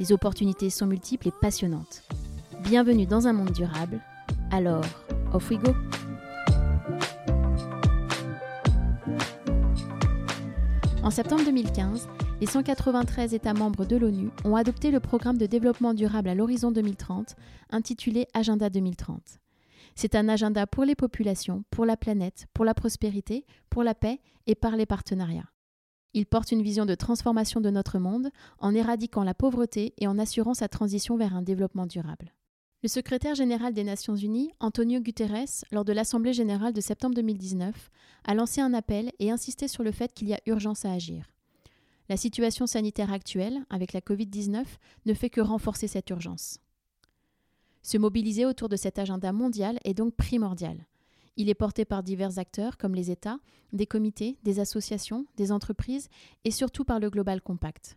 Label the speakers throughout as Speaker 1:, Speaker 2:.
Speaker 1: Les opportunités sont multiples et passionnantes. Bienvenue dans un monde durable. Alors, off we go! En septembre 2015, les 193 États membres de l'ONU ont adopté le programme de développement durable à l'horizon 2030, intitulé Agenda 2030. C'est un agenda pour les populations, pour la planète, pour la prospérité, pour la paix et par les partenariats. Il porte une vision de transformation de notre monde en éradiquant la pauvreté et en assurant sa transition vers un développement durable. Le secrétaire général des Nations Unies, Antonio Guterres, lors de l'Assemblée générale de septembre 2019, a lancé un appel et insisté sur le fait qu'il y a urgence à agir. La situation sanitaire actuelle, avec la Covid-19, ne fait que renforcer cette urgence. Se mobiliser autour de cet agenda mondial est donc primordial. Il est porté par divers acteurs comme les États, des comités, des associations, des entreprises et surtout par le Global Compact.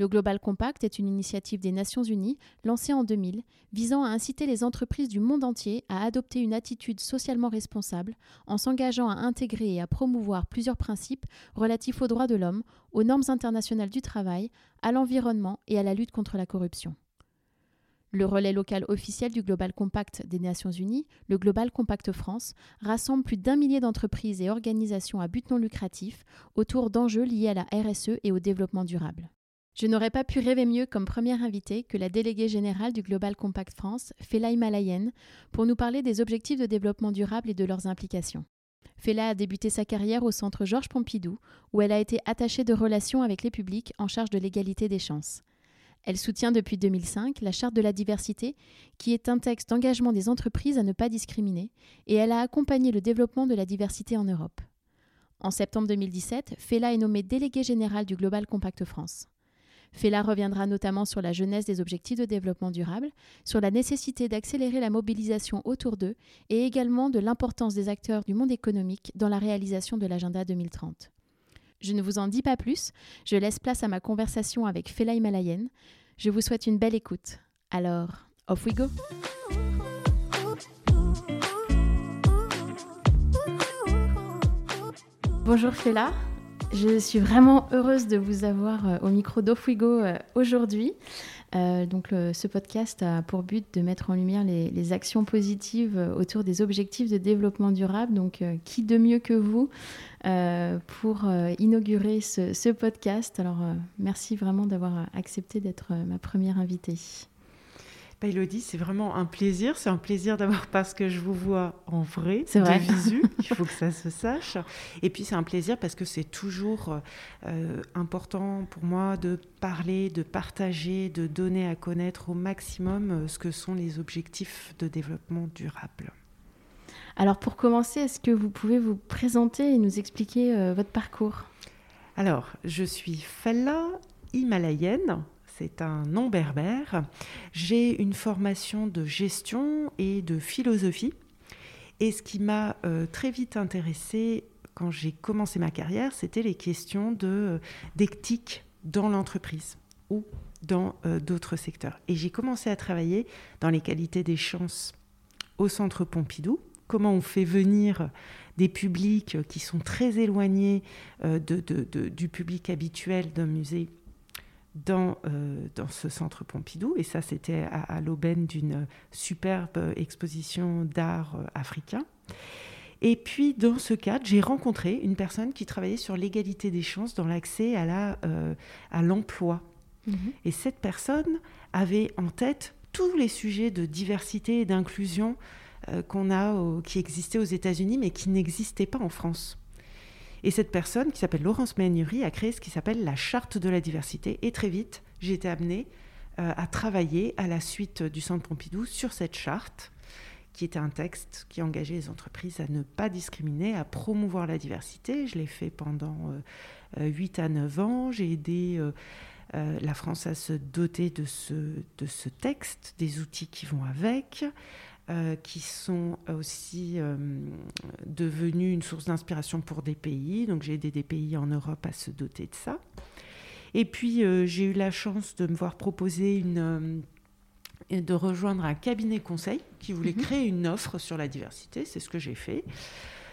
Speaker 1: Le Global Compact est une initiative des Nations Unies lancée en 2000 visant à inciter les entreprises du monde entier à adopter une attitude socialement responsable en s'engageant à intégrer et à promouvoir plusieurs principes relatifs aux droits de l'homme, aux normes internationales du travail, à l'environnement et à la lutte contre la corruption. Le relais local officiel du Global Compact des Nations Unies, le Global Compact France, rassemble plus d'un millier d'entreprises et organisations à but non lucratif autour d'enjeux liés à la RSE et au développement durable. Je n'aurais pas pu rêver mieux comme première invitée que la déléguée générale du Global Compact France, Fela Himalayen, pour nous parler des objectifs de développement durable et de leurs implications. Fela a débuté sa carrière au centre Georges Pompidou, où elle a été attachée de relations avec les publics en charge de l'égalité des chances. Elle soutient depuis 2005 la Charte de la diversité, qui est un texte d'engagement des entreprises à ne pas discriminer, et elle a accompagné le développement de la diversité en Europe. En septembre 2017, Fela est nommée déléguée générale du Global Compact France. Fela reviendra notamment sur la jeunesse des objectifs de développement durable, sur la nécessité d'accélérer la mobilisation autour d'eux et également de l'importance des acteurs du monde économique dans la réalisation de l'agenda 2030. Je ne vous en dis pas plus, je laisse place à ma conversation avec Fela Himalayen. Je vous souhaite une belle écoute. Alors, off we go! Bonjour Fela. Je suis vraiment heureuse de vous avoir euh, au micro d'Ofuigo euh, aujourd'hui. Euh, donc, ce podcast a pour but de mettre en lumière les, actions positives autour des objectifs de développement durable. Donc, qui de mieux que vous pour inaugurer ce, ce, podcast? Alors, merci vraiment d'avoir accepté d'être ma première invitée.
Speaker 2: Bah, Elodie, c'est vraiment un plaisir. C'est un plaisir d'abord parce que je vous vois en vrai, de vrai. visu. Il faut que ça se sache. Et puis c'est un plaisir parce que c'est toujours euh, important pour moi de parler, de partager, de donner à connaître au maximum euh, ce que sont les objectifs de développement durable.
Speaker 1: Alors pour commencer, est-ce que vous pouvez vous présenter et nous expliquer euh, votre parcours?
Speaker 2: Alors, je suis Fella himalayenne c'est un nom berbère. J'ai une formation de gestion et de philosophie. Et ce qui m'a euh, très vite intéressée quand j'ai commencé ma carrière, c'était les questions euh, d'éthique dans l'entreprise ou dans euh, d'autres secteurs. Et j'ai commencé à travailler dans les qualités des chances au centre Pompidou, comment on fait venir des publics qui sont très éloignés du public habituel d'un musée dans, euh, dans ce centre Pompidou. Et ça, c'était à, l'aubène d'une superbe exposition d'art euh, africain. Et puis, dans ce cadre, j'ai rencontré une personne qui travaillait sur l'égalité des chances dans l'accès à, la, euh, à l'emploi. Mhm. Et cette personne avait en tête tous les sujets de diversité et d'inclusion qu'on a, qui existaient aux États-Unis, mais qui n'existaient pas en France. Et cette personne, qui s'appelle Laurence Ménury, a créé ce qui s'appelle la charte de la diversité. Et très vite, j'ai été amenée euh, à travailler à la suite du Centre Pompidou sur cette charte, qui était un texte qui engageait les entreprises à ne pas discriminer, à promouvoir la diversité. Je l'ai fait pendant euh, 8 à 9 ans. J'ai aidé la France a se doter de ce texte, des outils qui vont avec. Qui sont aussi devenus une source d'inspiration pour des pays. Donc j'ai aidé des pays en Europe à se doter de ça. Et puis j'ai eu la chance de me voir proposer une de rejoindre un cabinet conseil qui voulait mhm. créer une offre sur la diversité. C'est ce que j'ai fait.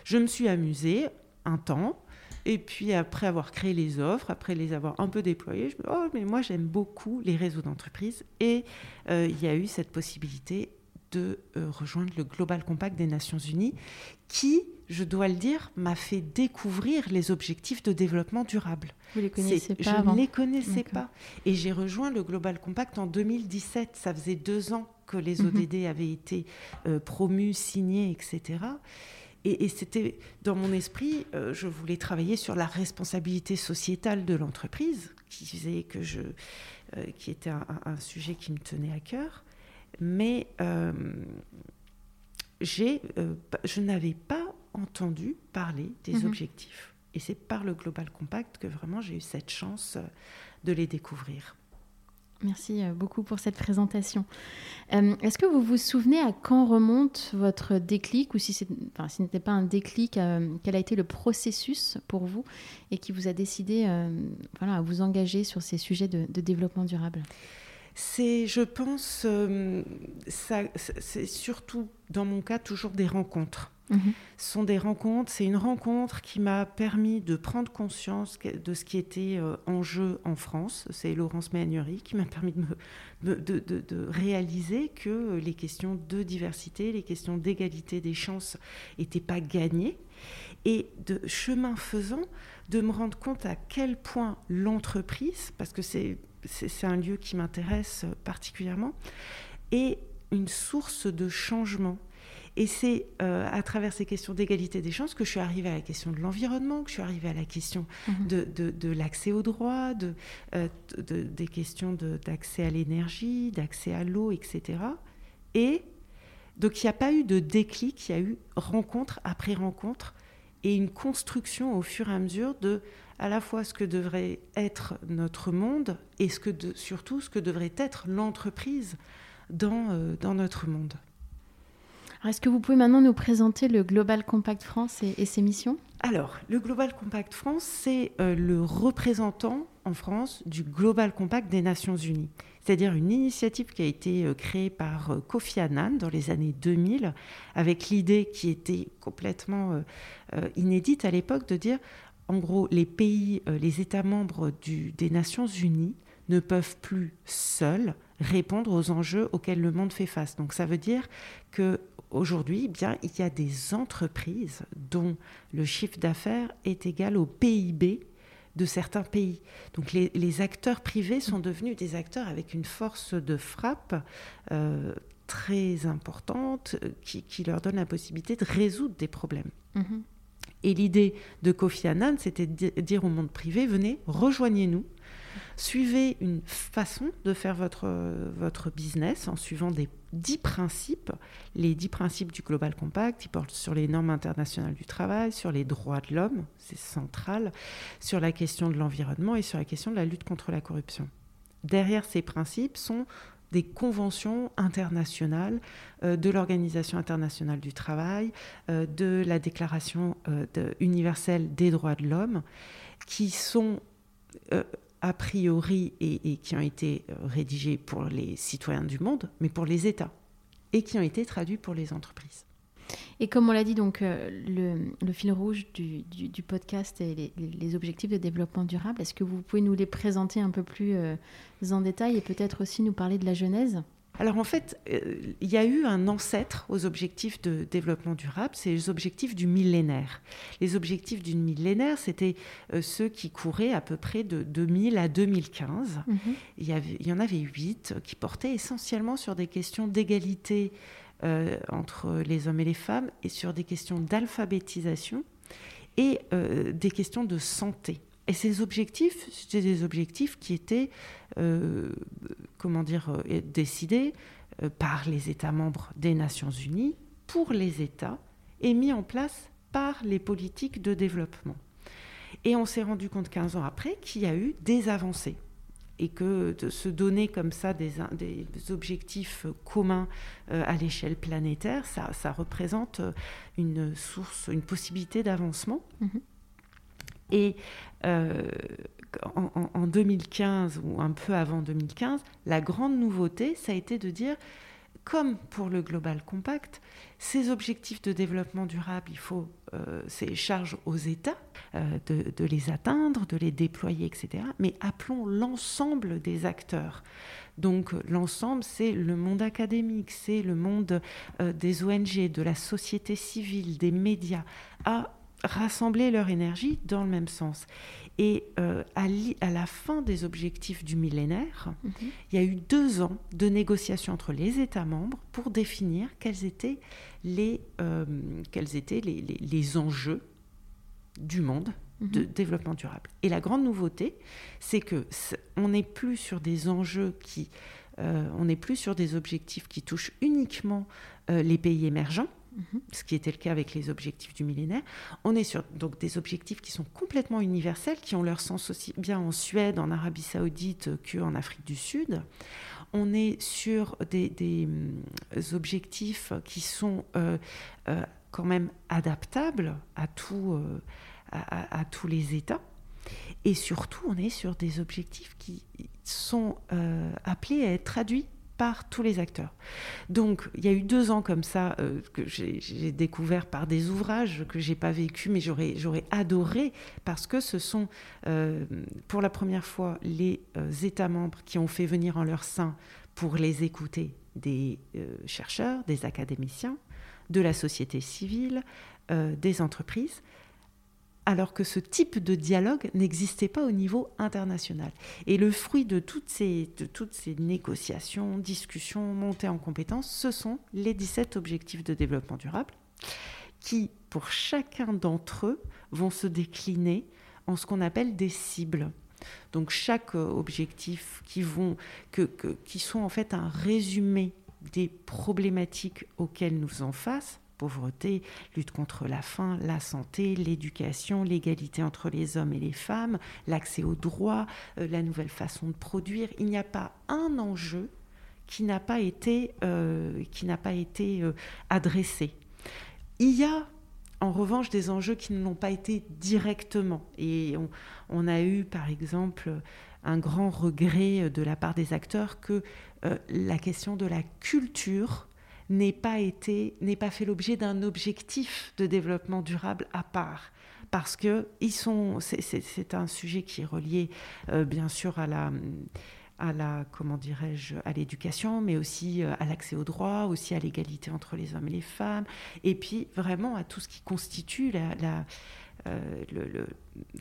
Speaker 2: Je me suis amusée un temps. Et puis après avoir créé les offres, après les avoir un peu déployées, je me dis, oh mais moi j'aime beaucoup les réseaux d'entreprise. Et euh, il y a eu cette possibilité de euh, rejoindre le Global Compact des Nations Unies qui, je dois le dire, m'a fait découvrir les objectifs de développement durable.
Speaker 1: Vous les connaissez pas
Speaker 2: Je ne les connaissais pas. Et j'ai rejoint le Global Compact en 2017. Ça faisait deux ans que les mhm. ODD avaient été euh, promus, signés, etc. Et, c'était dans mon esprit, euh, je voulais travailler sur la responsabilité sociétale de l'entreprise, qui faisait que je, qui était un, sujet qui me tenait à cœur mais euh, euh, je n'avais pas entendu parler des mhm. objectifs. Et c'est par le Global Compact que vraiment j'ai eu cette chance euh, de les découvrir.
Speaker 1: Merci beaucoup pour cette présentation. Est-ce que vous vous souvenez à quand remonte votre déclic, ou si, ce n'était pas un déclic, quel a été le processus pour vous et qui vous a décidé voilà, à vous engager sur ces sujets de développement durable?
Speaker 2: C'est, je pense, euh, c'est surtout dans mon cas toujours des rencontres. Mhm. Ce sont des rencontres, c'est une rencontre qui m'a permis de prendre conscience de ce qui était euh, en jeu en France. C'est Laurence Méhaignerie qui m'a permis de, de, réaliser que les questions de diversité, les questions d'égalité des chances n'étaient pas gagnées. Et de chemin faisant, de me rendre compte à quel point l'entreprise, parce que c'est c'est un lieu qui m'intéresse particulièrement, et une source de changement. Et c'est euh, à travers ces questions d'égalité des chances que je suis arrivée à la question de l'environnement, que je suis arrivée à la question mhm. de, l'accès aux droits, euh, de, des questions d'accès à l'énergie, d'accès à l'eau, etc. Et donc il n'y a pas eu de déclic, il y a eu rencontre après rencontre et une construction au fur et à mesure de à la fois ce que devrait être notre monde et ce que surtout ce que devrait être l'entreprise dans, euh, dans notre monde.
Speaker 1: Est-ce que vous pouvez maintenant nous présenter le Global Compact France et, ses missions?
Speaker 2: Alors, le Global Compact France, c'est euh, le représentant en France du Global Compact des Nations Unies. C'est-à-dire une initiative qui a été euh, créée par Kofi Annan dans les années 2000, avec l'idée qui était complètement inédite à l'époque de dire en gros, les pays, euh, les États membres des Nations Unies ne peuvent plus seuls répondre aux enjeux auxquels le monde fait face. Donc ça veut dire que aujourd'hui, eh bien, il y a des entreprises dont le chiffre d'affaires est égal au PIB de certains pays. Donc les, acteurs privés sont devenus des acteurs avec une force de frappe euh, très importante euh, qui, leur donne la possibilité de résoudre des problèmes. Mm-hmm. Et l'idée de Kofi Annan, c'était de dire au monde privé, venez, rejoignez-nous, suivez une façon de faire votre, votre business en suivant des dix principes, les dix principes du Global Compact, qui portent sur les normes internationales du travail, sur les droits de l'homme, c'est central, sur la question de l'environnement et sur la question de la lutte contre la corruption. Derrière ces principes sont des conventions internationales euh, de l'Organisation internationale du travail, euh, de la Déclaration euh, universelle des droits de l'homme, qui sont a priori et, et, qui ont été rédigées pour les citoyens du monde, mais pour les États, et qui ont été traduits pour les entreprises.
Speaker 1: Et comme on l'a dit, donc, euh, le, fil rouge du, podcast est les, objectifs de développement durable. Est-ce que vous pouvez nous les présenter un peu plus euh, en détail et peut-être aussi nous parler de la genèse?
Speaker 2: Alors en fait, euh, il y a eu un ancêtre aux objectifs de développement durable, c'est les objectifs du millénaire. Les objectifs du millénaire, c'était ceux qui couraient à peu près de 2000 à 2015. Mhm. il, y il, y en avait huit qui portaient essentiellement sur des questions d'égalité euh, entre les hommes et les femmes et sur des questions d'alphabétisation et euh, des questions de santé. Et ces objectifs, c'était des objectifs qui étaient, euh, comment dire, décidés par les États membres des Nations Unies pour les États et mis en place par les politiques de développement. Et on s'est rendu compte 15 ans après qu'il y a eu des avancées. Et que de se donner comme ça des, des objectifs communs à l'échelle planétaire, ça, ça, représente une source, une possibilité d'avancement. Mm-hmm. Et en, en, 2015 ou un peu avant 2015, la grande nouveauté, ça a été de dire comme pour le Global Compact, ces objectifs de développement durable, il faut euh, ces aux États euh, de, les atteindre, de les déployer, etc. Mais appelons l'ensemble des acteurs. Donc l'ensemble, c'est le monde académique, c'est le monde euh, des ONG, de la société civile, des médias, rassembler leur énergie dans le même sens. Et euh, à, la fin des objectifs du millénaire, mhm. il y a eu deux ans de négociations entre les États membres pour définir quels étaient les, euh, quels étaient les, les, enjeux du monde de mhm. développement durable. Et la grande nouveauté, c'est que on n'est plus sur des enjeux qui, euh, on n'est plus sur des objectifs qui touchent uniquement les pays émergents, Mhm. ce qui était le cas avec les objectifs du millénaire. On est sur donc, des objectifs qui sont complètement universels, qui ont leur sens aussi bien en Suède, en Arabie saoudite qu'en Afrique du Sud. On est sur des, euh, objectifs qui sont euh, euh, quand même adaptables à, tous les États. Et surtout, on est sur des objectifs qui sont appelés à être traduits par tous les acteurs. Donc, il y a eu deux ans comme ça euh, que j'ai découvert par des ouvrages que j'ai pas vécu, mais j'aurais adoré parce que ce sont euh, pour la première fois les euh, États membres qui ont fait venir en leur sein pour les écouter des chercheurs, des académiciens, de la société civile, des entreprises alors que ce type de dialogue n'existait pas au niveau international. Et le fruit de toutes ces, de toutes ces négociations, discussions, montées en compétences, ce sont les 17 objectifs de développement durable qui, pour chacun d'entre eux, vont se décliner en ce qu'on appelle des cibles. Donc chaque objectif qui, vont, que, qui sont en fait un résumé des problématiques auxquelles nous faisons face, pauvreté, lutte contre la faim, la santé, l'éducation, l'égalité entre les hommes et les femmes, l'accès aux droits, euh, la nouvelle façon de produire. Il n'y a pas un enjeu qui n'a pas été, euh, qui n'a pas été euh, adressé. Il y a en revanche des enjeux qui ne l'ont pas été directement. Et on, on, a eu par exemple un grand regret de la part des acteurs que la question de la culture n'ait pas été, n'ait pas fait l'objet d'un objectif de développement durable à part. Parce que ils sont, c'est un sujet qui est relié euh, bien sûr à la, à la, comment dirais-je, à l'éducation, mais aussi euh, à l'accès aux droits, aussi à l'égalité entre les hommes et les femmes, et puis vraiment à tout ce qui constitue la, euh, le,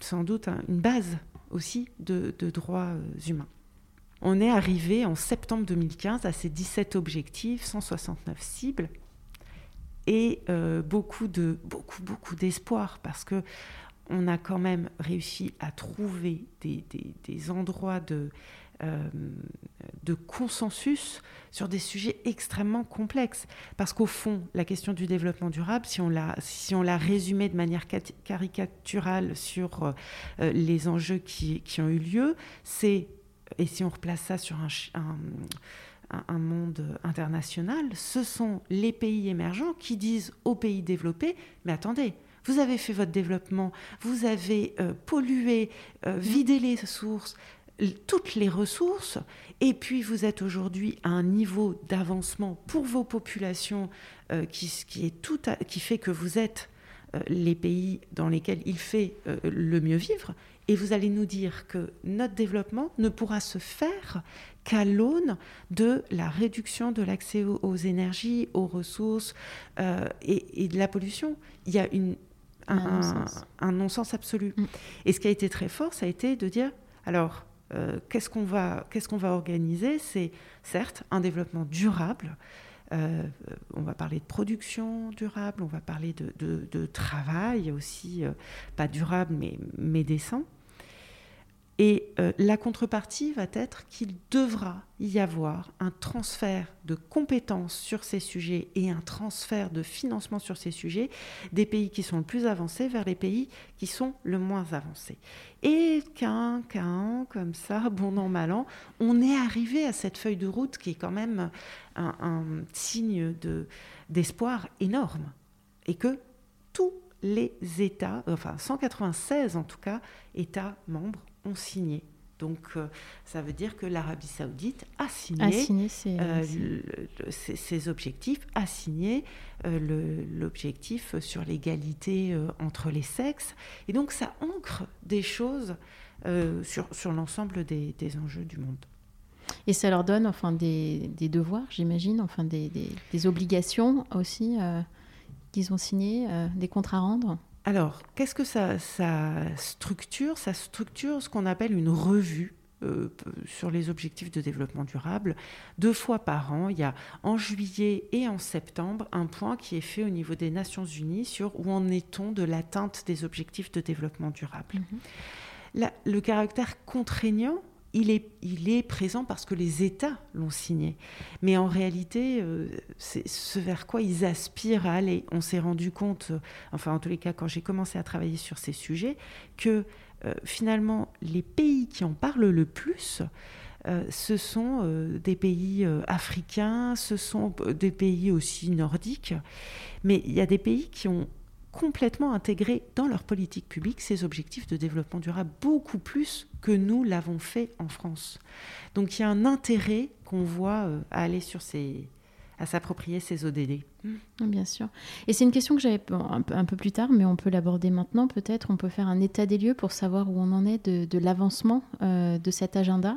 Speaker 2: sans doute une base aussi de, de droits humains. On est arrivé en septembre 2015 à ces 17 objectifs, 169 cibles et euh, beaucoup de beaucoup beaucoup d'espoir parce que on a quand même réussi à trouver des, endroits de, euh, de consensus sur des sujets extrêmement complexes. Parce qu'au fond, la question du développement durable, si on la, si on la résumait de manière caricaturale sur euh, les enjeux qui, qui, ont eu lieu, c'est et si on replace ça sur un, un, monde international, ce sont les pays émergents qui disent aux pays développés, mais attendez, vous avez fait votre développement, vous avez euh, pollué, euh, vidé les sources, toutes les ressources, et puis vous êtes aujourd'hui à un niveau d'avancement pour vos populations euh, qui, qui, est tout qui fait que vous êtes les pays dans lesquels il fait le mieux vivre, et vous allez nous dire que notre développement ne pourra se faire qu'à l'aune de la réduction de l'accès aux, énergies, aux ressources euh, et, de la pollution. Il y a une, un, non-sens absolu. Mm. Et ce qui a été très fort, ça a été de dire, alors, euh, qu'est-ce qu'on va, organiser? C'est certes un développement durable, euh, on va parler de production durable, on va parler de, travail aussi, pas durable mais, mais décent Et euh, la contrepartie va être qu'il devra y avoir un transfert de compétences sur ces sujets et un transfert de financement sur ces sujets des pays qui sont le plus avancés vers les pays qui sont le moins avancés. Et qu'un, qu'un, comme ça, bon an, mal an, on est arrivé à cette feuille de route qui est quand même un, un signe de, d'espoir énorme. Et que tous les États, enfin 196 en tout cas, États membres ont signé. Donc, euh, ça veut dire que l'Arabie saoudite a signé, euh, ses, objectifs, a signé euh, l'objectif sur l'égalité entre les sexes. Et donc, ça ancre des choses sur, sur l'ensemble des, des, enjeux du monde.
Speaker 1: Et ça leur donne enfin des, des devoirs, j'imagine, enfin des, des, obligations aussi qu'ils ont signées, des comptes à rendre
Speaker 2: alors, qu'est-ce que ça, structure? Ça structure ce qu'on appelle une revue euh, sur les objectifs de développement durable. Deux fois par an, il y a en juillet et en septembre un point qui est fait au niveau des Nations Unies sur où en est-on de l'atteinte des objectifs de développement durable. Mhm. le caractère contraignant il est, présent parce que les États l'ont signé. Mais en réalité, euh, c'est ce vers quoi ils aspirent à aller. On s'est rendu compte, euh, enfin en tous les cas quand j'ai commencé à travailler sur ces sujets, que euh, finalement les pays qui en parlent le plus, ce sont des pays africains, ce sont des pays aussi nordiques, mais il y a des pays qui ont complètement intégré dans leur politique publique ces objectifs de développement durable, beaucoup plus que nous l'avons fait en France. Donc il y a un intérêt qu'on voit euh, à aller sur ces à s'approprier ces ODD.
Speaker 1: Mmh. Bien sûr. Et c'est une question que j'avais un, un, peu plus tard, mais on peut l'aborder maintenant peut-être. On peut faire un état des lieux pour savoir où on en est de, l'avancement euh, de cet agenda.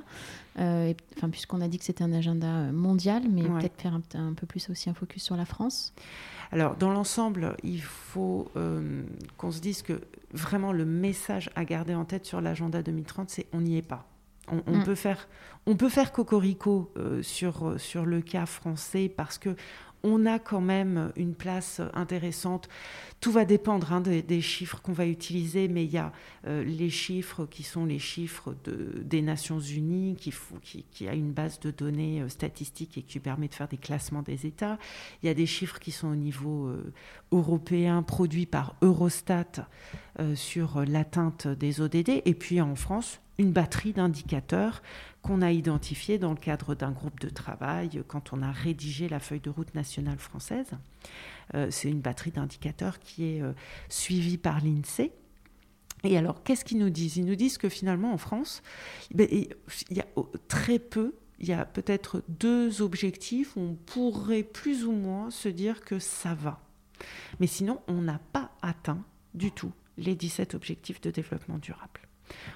Speaker 1: Euh, enfin, puisqu'on a dit que c'était un agenda mondial, mais peut-être faire un, un, peu plus aussi un focus sur la France.
Speaker 2: Alors, dans l'ensemble, il faut euh, qu'on se dise que vraiment le message à garder en tête sur l'agenda 2030, c'est on n'y est pas. On, mm. peut faire, on peut faire cocorico euh, sur, sur le cas français parce que on a quand même une place intéressante. Tout va dépendre hein, des, chiffres qu'on va utiliser, mais il y a euh, les chiffres qui sont les chiffres de, des Nations Unies, qui, a une base de données euh, statistiques et qui permet de faire des classements des États. Il y a des chiffres qui sont au niveau euh, européen, produits par Eurostat sur l'atteinte des ODD. Et puis en France, une batterie d'indicateurs qu'on a identifiés dans le cadre d'un groupe de travail quand on a rédigé la feuille de route nationale française. Euh, c'est une batterie d'indicateurs qui est euh, suivie par l'INSEE. Et alors, qu'est-ce qu'ils nous disent? Ils nous disent que finalement, en France, ben, il y a très peu, il y a peut-être deux objectifs où on pourrait plus ou moins se dire que ça va. Mais sinon, on n'a pas atteint du tout les 17 objectifs de développement durable.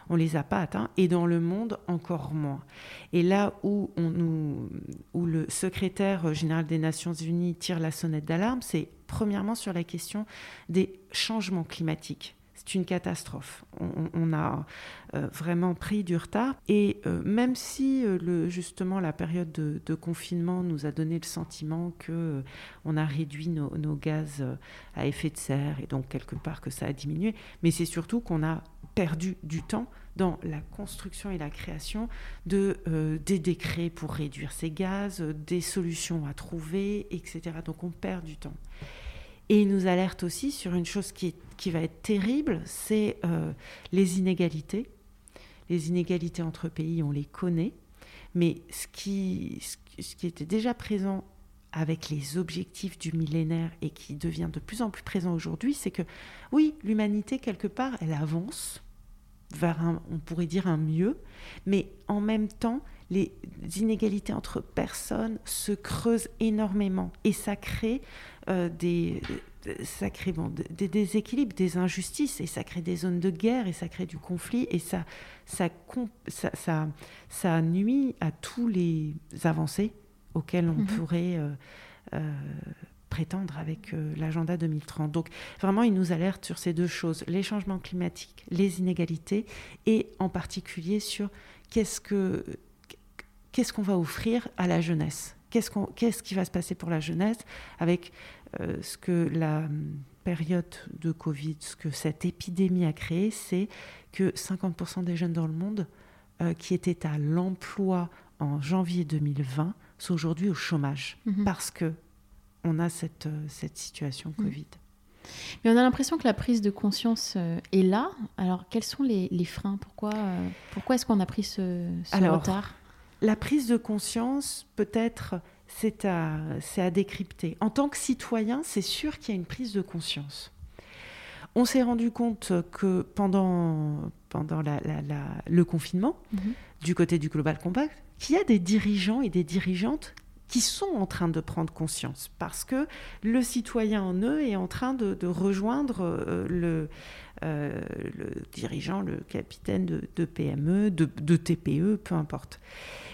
Speaker 2: On les a pas atteints et dans le monde encore moins. Et là où, le secrétaire général des Nations Unies tire la sonnette d'alarme, c'est premièrement sur la question des changements climatiques c'est une catastrophe. On, a euh, vraiment pris du retard. Et euh, même si euh, justement la période de, confinement nous a donné le sentiment que on a réduit nos, nos, gaz à effet de serre et donc quelque part que ça a diminué, mais c'est surtout qu'on a perdu du temps dans la construction et la création de, des décrets pour réduire ces gaz, des solutions à trouver, etc. Donc on perd du temps. Et il nous alerte aussi sur une chose qui, qui va être terrible, c'est euh, les inégalités. Les inégalités entre pays, on les connaît, mais ce qui, ce qui était déjà présent avec les objectifs du millénaire et qui devient de plus en plus présent aujourd'hui, c'est que oui, l'humanité, quelque part, elle avance vers un, on pourrait dire un mieux, mais en même temps, les inégalités entre personnes se creusent énormément et ça crée euh, des, ça crée des déséquilibres, des injustices, et ça crée des zones de guerre, et ça crée du conflit, et ça, ça, ça, ça, nuit à tous les avancées auxquelles on mhm. pourrait euh, euh, prétendre avec l'agenda 2030. Donc vraiment, il nous alerte sur ces deux choses, les changements climatiques, les inégalités, et en particulier sur qu'est-ce que qu'est-ce qu'on va offrir à la jeunesse? Qu'est-ce, qu'est-ce qui va se passer pour la jeunesse avec euh, ce que la, période de Covid, ce que cette épidémie a créé, c'est que 50% des jeunes dans le monde euh, qui étaient à l'emploi en janvier 2020 sont aujourd'hui au chômage
Speaker 1: Mhm.
Speaker 2: parce que on a cette, euh, cette situation
Speaker 1: Mhm.
Speaker 2: Covid.
Speaker 1: Mais on a l'impression que la prise de conscience euh, est là. Alors, quels sont les, les freins? Pourquoi, euh, pourquoi est-ce qu'on a pris ce, ce
Speaker 2: Alors,
Speaker 1: retard?
Speaker 2: La prise de conscience, peut-être, c'est à, c'est à décrypter. En tant que citoyen, c'est sûr qu'il y a une prise de conscience. On s'est rendu compte que pendant, pendant la- la- la- le confinement,
Speaker 1: Mhm.
Speaker 2: du côté du Global Compact, qu'il y a des dirigeants et des dirigeantes qui sont en train de prendre conscience parce que le citoyen en eux est en train de, de rejoindre euh, le, euh, le dirigeant, le capitaine de, de PME, de, de TPE, peu importe.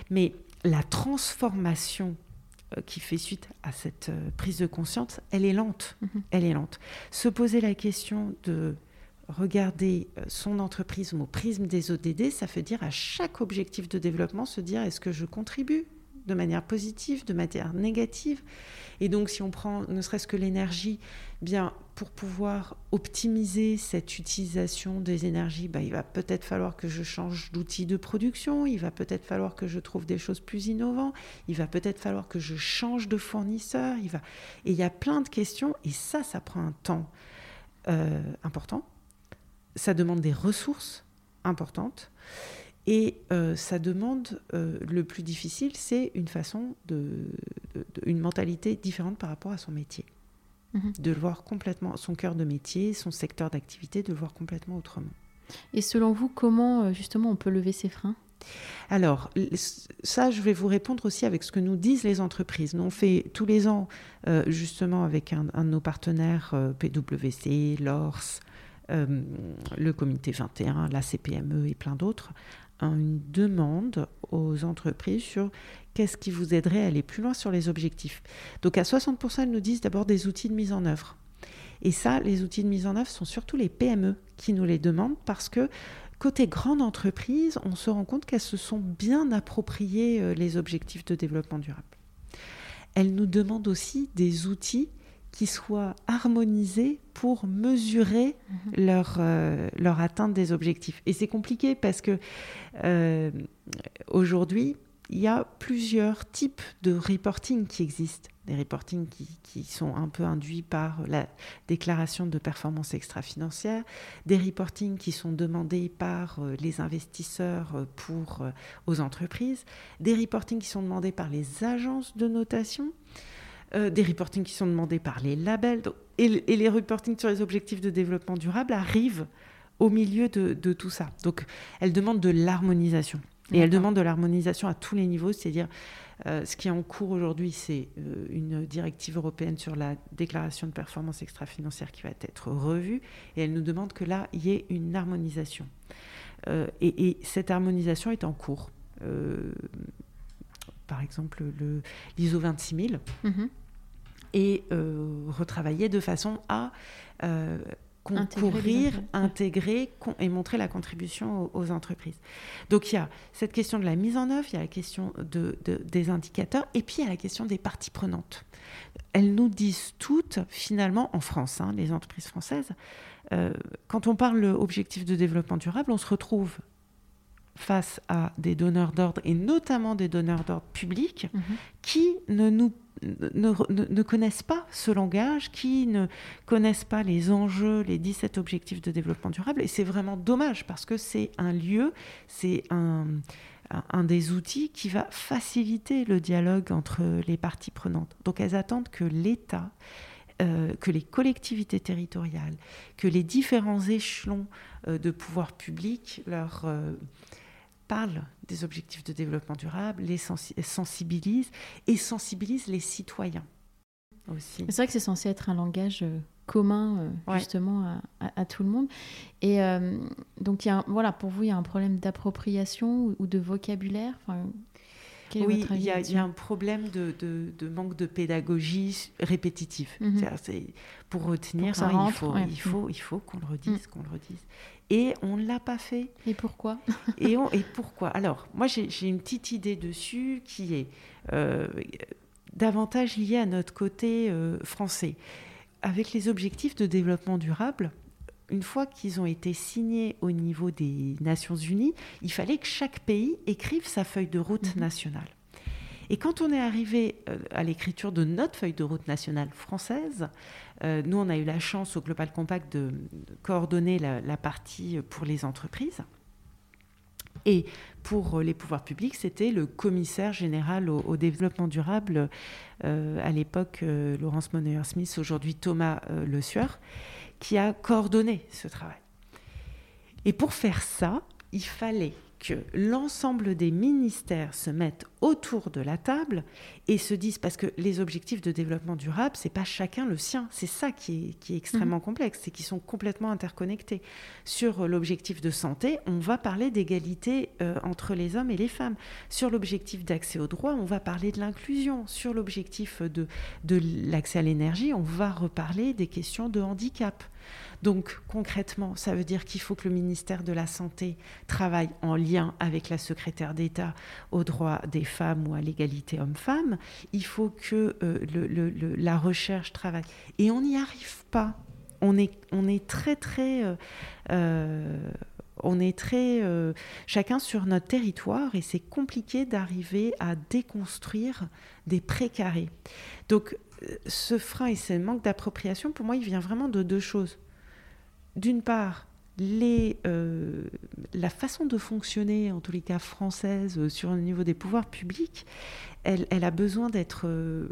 Speaker 2: Mais la transformation euh, qui fait suite à cette prise de conscience, elle est lente.
Speaker 1: Mhm.
Speaker 2: Elle est lente. Se poser la question de regarder son entreprise au prisme des ODD, ça veut dire à chaque objectif de développement se dire est-ce que je contribue? De manière positive, de manière négative. Et donc si on prend ne serait-ce que l'énergie, bien pour pouvoir optimiser cette utilisation des énergies, bah, il va peut-être falloir que je change d'outil de production, il va peut-être falloir que je trouve des choses plus innovantes, il va peut-être falloir que je change de fournisseur, il va... et il y a plein de questions et ça, ça prend un temps euh, important. Ça demande des ressources importantes et euh, ça demande euh, le plus difficile, c'est une façon de, de- de- une mentalité différente par rapport à son métier,
Speaker 1: Mhm.
Speaker 2: de le voir complètement son cœur de métier, son secteur d'activité, de le voir complètement autrement.
Speaker 1: Et selon vous, comment euh, justement on peut lever ces freins?
Speaker 2: Alors, ça, je vais vous répondre aussi avec ce que nous disent les entreprises. Nous, on fait tous les ans, euh, justement, avec un, un de nos partenaires, euh, PwC, l'ORS, euh, le Comité 21, la CPME et plein d'autres, une demande aux entreprises sur qu'est-ce qui vous aiderait à aller plus loin sur les objectifs. Donc, à 60%, elles nous disent d'abord des outils de mise en œuvre. Et ça, les outils de mise en œuvre sont surtout les PME qui nous les demandent parce que Côté grande entreprise, on se rend compte qu'elles se sont bien appropriées euh, les objectifs de développement durable. Elles nous demandent aussi des outils qui soient harmonisés pour mesurer leur, euh, leur atteinte des objectifs. Et c'est compliqué parce que euh, aujourd'hui, il y a plusieurs types de reporting qui existent. Des reportings qui, qui sont un peu induits par la déclaration de performance extra-financière, des reportings qui sont demandés par euh, les investisseurs pour, aux entreprises, des reportings qui sont demandés par les agences de notation, euh, des reportings qui sont demandés par les labels. Donc, et, le- et les reportings sur les objectifs de développement durable arrivent au milieu de, de tout ça. Donc, elles demandent de l'harmonisation. Et elles demandent de l'harmonisation à tous les niveaux, c'est-à-dire euh, ce qui est en cours aujourd'hui, c'est euh, une directive européenne sur la déclaration de performance extra-financière qui va être revue, et elle nous demande que là, il y ait une harmonisation. Euh, et, et cette harmonisation est en cours. Par exemple, le- l'ISO 26000
Speaker 1: Mhm.
Speaker 2: et euh, retravailler de façon à euh,
Speaker 1: Intégrer
Speaker 2: concourir, intégrer et montrer la contribution aux, aux entreprises. Donc il y a cette question de la mise en œuvre, il y a la question de, de- des indicateurs, et puis il y a la question des parties prenantes. Elles nous disent toutes, finalement, en France, hein, les entreprises françaises, euh, quand on parle objectif de développement durable, on se retrouve face à des donneurs d'ordre, et notamment des donneurs d'ordre publics,
Speaker 1: Mhm.
Speaker 2: qui ne nous ne, ne- ne connaissent pas ce langage, qui ne connaissent pas les enjeux, les 17 objectifs de développement durable. Et c'est vraiment dommage parce que c'est un lieu, c'est un, un- un des outils qui va faciliter le dialogue entre les parties prenantes. Donc elles attendent que l'État, euh, que les collectivités territoriales, que les différents échelons euh, de pouvoir public leur euh, parlent des objectifs de développement durable, les sensi- sensibilisent et sensibilisent les citoyens aussi.
Speaker 1: C'est vrai que c'est censé être un langage euh, commun euh,
Speaker 2: Ouais.
Speaker 1: justement à, à- à tout le monde. Et euh, donc, y a un- voilà, pour vous, il y a un problème d'appropriation ou, ou de vocabulaire? Enfin,
Speaker 2: Oui, il y, a- y un problème de, de- de manque de pédagogie répétitive.
Speaker 1: Mhm.
Speaker 2: Pour retenir,
Speaker 1: Pour ça
Speaker 2: hein, il, faut,
Speaker 1: ouais.
Speaker 2: il, faut, il faut qu'on le redise, qu'on le redise. Et on ne l'a pas fait.
Speaker 1: Et pourquoi?
Speaker 2: Et, on- et pourquoi? Alors, moi, j'ai j'ai une petite idée dessus qui est euh, davantage liée à notre côté euh, français. avec les objectifs de développement durable, une fois qu'ils ont été signés au niveau des Nations Unies, il fallait que chaque pays écrive sa feuille de route mhm. nationale. Et quand on est arrivé euh, à l'écriture de notre feuille de route nationale française, euh, nous, on a eu la chance au Global Compact de, coordonner la, partie pour les entreprises. Et pour les pouvoirs publics, c'était le commissaire général au, développement durable, euh, à l'époque Laurence Monneyer-Smith, aujourd'hui Thomas Le Sueur, qui a coordonné ce travail. Et pour faire ça, il fallait que l'ensemble des ministères se mettent autour de la table et se disent, parce que les objectifs de développement durable, c'est pas chacun le sien. C'est ça qui est, extrêmement mhm. complexe, c'est qu'ils sont complètement interconnectés. Sur l'objectif de santé, on va parler d'égalité euh, entre les hommes et les femmes. Sur l'objectif d'accès aux droits, on va parler de l'inclusion. Sur l'objectif de, de l'accès à l'énergie, on va reparler des questions de handicap. Donc concrètement, ça veut dire qu'il faut que le ministère de la Santé travaille en lien avec la secrétaire d'État aux droits des femmes ou à l'égalité homme-femme. Il faut que euh, la recherche travaille. Et on n'y arrive pas. On est, très, très... Euh, euh, on est très chacun sur notre territoire et c'est compliqué d'arriver à déconstruire des précarés. Donc ce frein et ce manque d'appropriation, pour moi, il vient vraiment de deux choses d'une part, euh, la façon de fonctionner, en tous les cas française, euh, sur le niveau des pouvoirs publics, elle, a besoin d'être euh,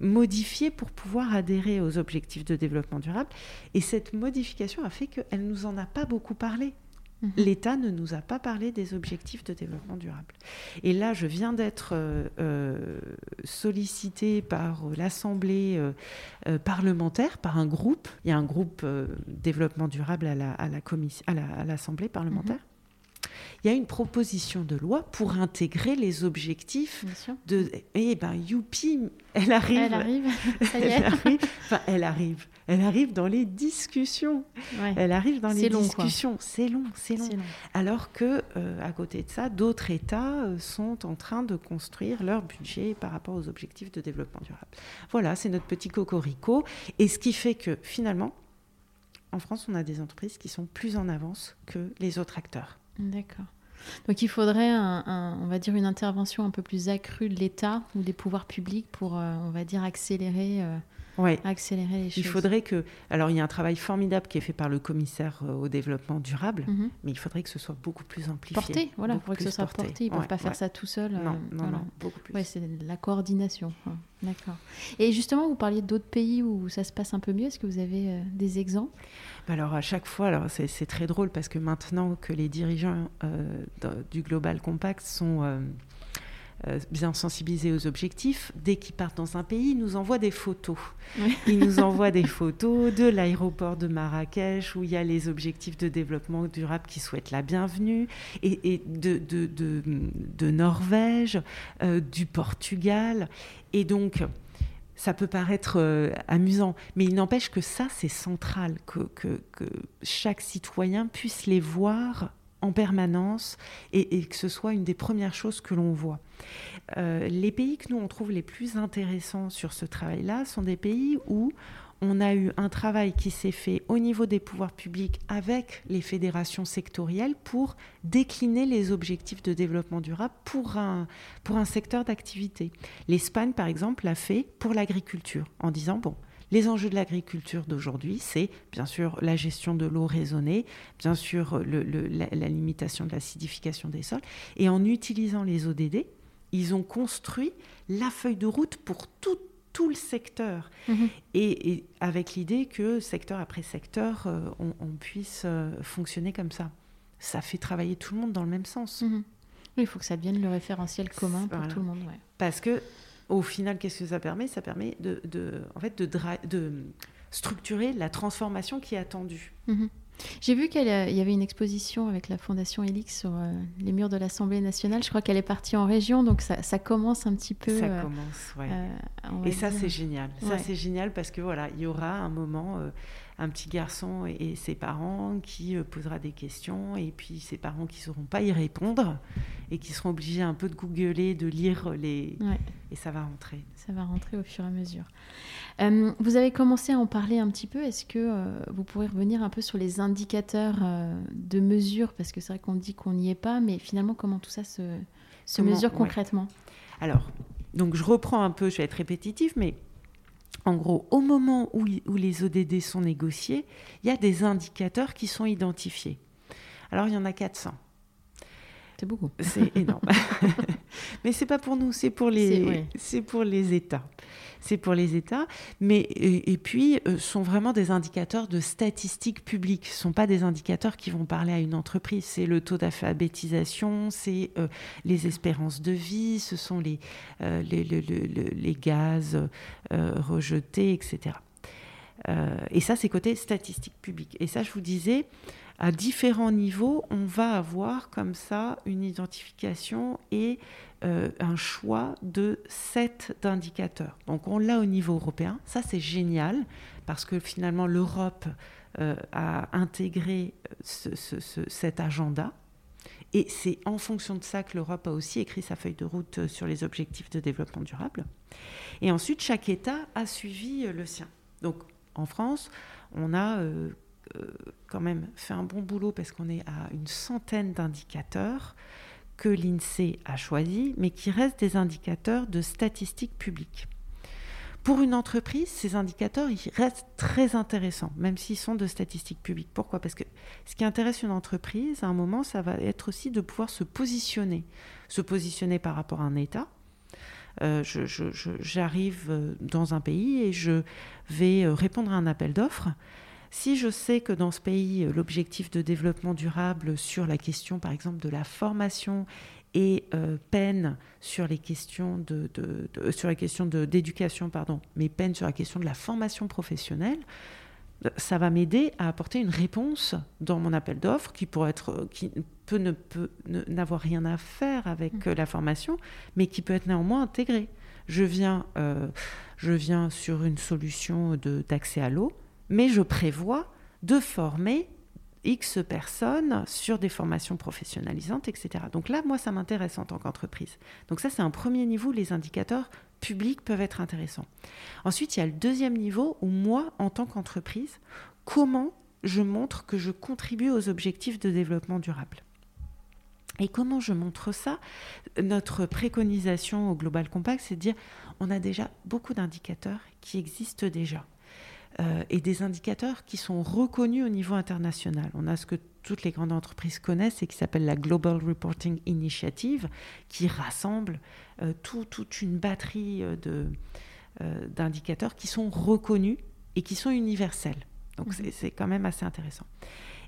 Speaker 2: modifiée pour pouvoir adhérer aux objectifs de développement durable. Et cette modification a fait qu'elle ne nous en a pas beaucoup parlé. Mhm. L'État ne nous a pas parlé des objectifs de développement durable. Et là, je viens d'être euh, euh, sollicitée par l'Assemblée euh, parlementaire, par un groupe. Il y a un groupe développement durable à l'Assemblée la, parlementaire. Mhm il y a une proposition de loi pour intégrer les objectifs de. Eh ben, youpi, elle arrive.
Speaker 1: Elle arrive. Ça y est.
Speaker 2: Elle arrive. Enfin, elle arrive. Elle arrive dans les discussions. Elle arrive dans les discussions. C'est long, c'est long. Alors que, euh, à côté de ça, d'autres États euh, sont en train de construire leur budget par rapport aux objectifs de développement durable. Voilà, c'est notre petit cocorico. Et ce qui fait que, finalement, en France, on a des entreprises qui sont plus en avance que les autres acteurs.
Speaker 1: D'accord. Donc il faudrait, on va dire, une intervention un peu plus accrue de l'État ou des pouvoirs publics pour, euh, on va dire, accélérer euh,
Speaker 2: ouais.
Speaker 1: accélérer les choses.
Speaker 2: Il faudrait que. Alors, il y a un travail formidable qui est fait par le commissaire euh, au développement durable, mhm. mais il faudrait que ce soit beaucoup plus amplifié.
Speaker 1: Porté, voilà, il faudrait que ce soit porté. Ils ne peuvent pas faire ça tout seul.
Speaker 2: Non, euh, non, non, beaucoup plus.
Speaker 1: Ouais, c'est la coordination. D'accord. Et justement, vous parliez d'autres pays où ça se passe un peu mieux. Est-ce que vous avez euh, des exemples?
Speaker 2: Bah alors à chaque fois, alors c'est très drôle parce que maintenant que les dirigeants du Global Compact sont bien sensibilisés aux objectifs, dès qu'ils partent dans un pays, ils nous envoient des photos. Ils nous envoient des photos de l'aéroport de Marrakech où il y a les objectifs de développement durable qui souhaitent la bienvenue, et, de, de, de, Norvège, euh, du Portugal. Et donc, ça peut paraître euh, amusant, mais il n'empêche que ça, c'est central, que, que, que, chaque citoyen puisse les voir en permanence et, que ce soit une des premières choses que l'on voit. Euh, les pays que nous on trouve les plus intéressants sur ce travail-là sont des pays où on a eu un travail qui s'est fait au niveau des pouvoirs publics avec les fédérations sectorielles pour décliner les objectifs de développement durable pour un, pour un secteur d'activité. L'Espagne, par exemple, l'a fait pour l'agriculture en disant, bon, les enjeux de l'agriculture d'aujourd'hui, c'est bien sûr la gestion de l'eau raisonnée, bien sûr la, limitation de l'acidification des sols. Et en utilisant les ODD, ils ont construit la feuille de route pour tout, le secteur. Mhm. Et, avec l'idée que secteur après secteur, euh, on, puisse euh, fonctionner comme ça. Ça fait travailler tout le monde dans le même sens.
Speaker 1: Mhm. Il faut que ça devienne le référentiel commun pour tout le monde.
Speaker 2: Parce que au final, qu'est-ce que ça permet? Ça permet de, en fait, de, structurer la transformation qui est attendue.
Speaker 1: Mhm. J'ai vu qu'il y avait une exposition avec la Fondation Elix sur euh, les murs de l'Assemblée nationale. Je crois qu'elle est partie en région, donc ça, commence un petit peu.
Speaker 2: Ça euh, commence, ouais. Euh, Et ça, c'est génial. Ça, c'est génial parce que voilà, il y aura un moment un petit garçon et, ses parents qui posera des questions et puis ses parents qui ne sauront pas y répondre et qui seront obligés un peu de googler, de lire les... Et ça va rentrer.
Speaker 1: Ça va rentrer au fur et à mesure. Euh, vous avez commencé à en parler un petit peu. Est-ce que euh, vous pourrez revenir un peu sur les indicateurs euh, de mesure? Parce que c'est vrai qu'on dit qu'on n'y est pas, mais finalement, comment tout ça se, se mesure concrètement?
Speaker 2: Alors, donc je reprends un peu, je vais être répétitive, mais en gros, au moment où, les ODD sont négociés, il y a des indicateurs qui sont identifiés. Alors, il y en a 400.
Speaker 1: C'est beaucoup.
Speaker 2: C'est énorme. Mais c'est pas pour nous, c'est pour les, c'est pour les États. C'est pour les États. Mais et, puis, euh, sont vraiment des indicateurs de statistiques publiques. Ce sont pas des indicateurs qui vont parler à une entreprise. C'est le taux d'alphabétisation, c'est euh, les espérances de vie, ce sont les, euh, les, les, gaz rejetés, etc. et ça, c'est côté statistiques publiques. Et ça, je vous disais, à différents niveaux, on va avoir comme ça une identification et euh, un choix de sept d'indicateurs. Donc on l'a au niveau européen, ça c'est génial parce que finalement l'Europe euh, a intégré cet agenda. Et c'est en fonction de ça que l'Europe a aussi écrit sa feuille de route sur les objectifs de développement durable. Et ensuite, chaque État a suivi le sien. Donc en France, on a euh, euh, quand même fait un bon boulot parce qu'on est à une centaine d'indicateurs que l'INSEE a choisis, mais qui restent des indicateurs de statistiques publiques. Pour une entreprise, ces indicateurs ils restent très intéressants, même s'ils sont de statistiques publiques. Pourquoi? Parce que ce qui intéresse une entreprise, à un moment, ça va être aussi de pouvoir se positionner. Se positionner par rapport à un État. Euh, j'arrive euh, dans un pays et je vais répondre à un appel d'offres. Si je sais que dans ce pays, euh, l'objectif de développement durable sur la question, par exemple, de la formation et euh, peine sur les questions de, sur la question d'éducation, pardon, mais peine sur la question de la formation professionnelle, euh, ça va m'aider à apporter une réponse dans mon appel d'offres qui pourrait être, qui peut ne peut n'avoir rien à faire avec mmh. la formation, mais qui peut être néanmoins intégrée. Je viens, je viens sur une solution d'accès à l'eau mais je prévois de former X personnes sur des formations professionnalisantes, etc. Donc là, moi, ça m'intéresse en tant qu'entreprise. Donc ça, c'est un premier niveau, les indicateurs publics peuvent être intéressants. Ensuite, il y a le deuxième niveau où moi, en tant qu'entreprise, comment je montre que je contribue aux objectifs de développement durable. Et comment je montre ça? Notre préconisation au Global Compact, c'est de dire on a déjà beaucoup d'indicateurs qui existent déjà. Euh, et des indicateurs qui sont reconnus au niveau international. On a ce que toutes les grandes entreprises connaissent et qui s'appelle la Global Reporting Initiative, qui rassemble euh, toute une batterie euh, d'indicateurs qui sont reconnus et qui sont universels. Donc mhm. c'est quand même assez intéressant.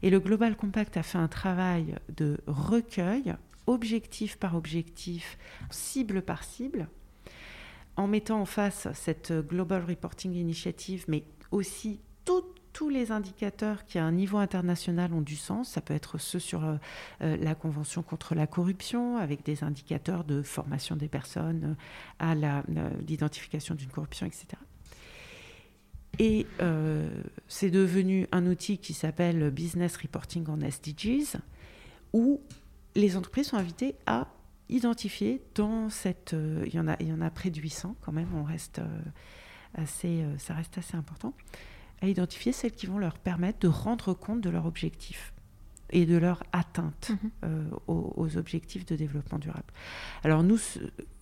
Speaker 2: Et le Global Compact a fait un travail de recueil, objectif par objectif, cible par cible, en mettant en face cette Global Reporting Initiative, mais aussi tous les indicateurs qui à un niveau international ont du sens. Ça peut être ceux sur euh, euh, la Convention contre la corruption, avec des indicateurs de formation des personnes à l'identification d'une corruption, etc. Et euh, c'est devenu un outil qui s'appelle Business Reporting on SDGs, où les entreprises sont invitées à identifier dans cette... il, y en il y en a près de 800 quand même, on reste assez, euh, ça reste assez important, à identifier celles qui vont leur permettre de rendre compte de leurs objectifs et de leur atteinte mhm. euh, aux, objectifs de développement durable. Alors nous,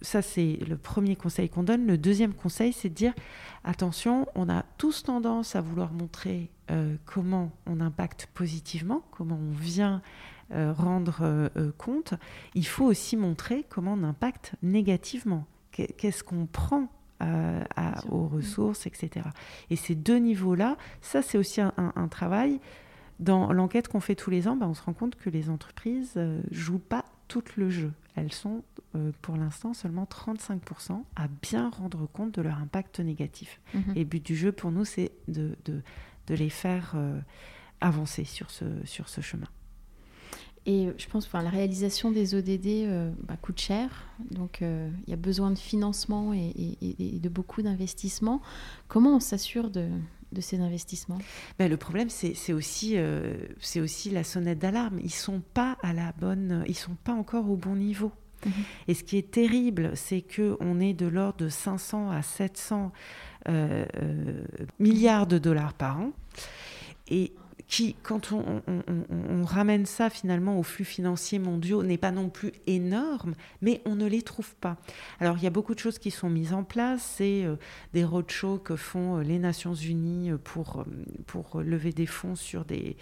Speaker 2: ça c'est le premier conseil qu'on donne. Le deuxième conseil, c'est de dire, attention, on a tous tendance à vouloir montrer euh, comment on impacte positivement, comment on vient rendre compte. Il faut aussi montrer comment on impacte négativement. Qu'est-ce qu'on prend euh, aux ressources, etc. Et ces deux niveaux-là, ça c'est aussi un, travail. Dans l'enquête qu'on fait tous les ans, ben, on se rend compte que les entreprises ne euh, jouent pas tout le jeu. Elles sont euh, pour l'instant seulement 35% à bien rendre compte de leur impact négatif. Mhm. Et le but du jeu pour nous, c'est de, de, de, les faire avancer sur ce, sur ce chemin.
Speaker 1: Et je pense que la réalisation des ODD euh, bah, coûte cher, donc euh, il y a besoin de financement et, de beaucoup d'investissements. Comment on s'assure de, de ces investissements?
Speaker 2: Ben, Le problème, c'est aussi, euh, c'est aussi la sonnette d'alarme. Ils sont pas à la bonne, ils sont pas encore au bon niveau. Mhm. Et ce qui est terrible, c'est que on est de l'ordre de 500 à 700 euh, euh, milliards de dollars par an. Et qui, quand on, ramène ça finalement aux flux financiers mondiaux, n'est pas non plus énorme, mais on ne les trouve pas. Alors il y a beaucoup de choses qui sont mises en place, c'est euh, des roadshows que font euh, les Nations Unies pour, euh, pour lever des fonds sur des,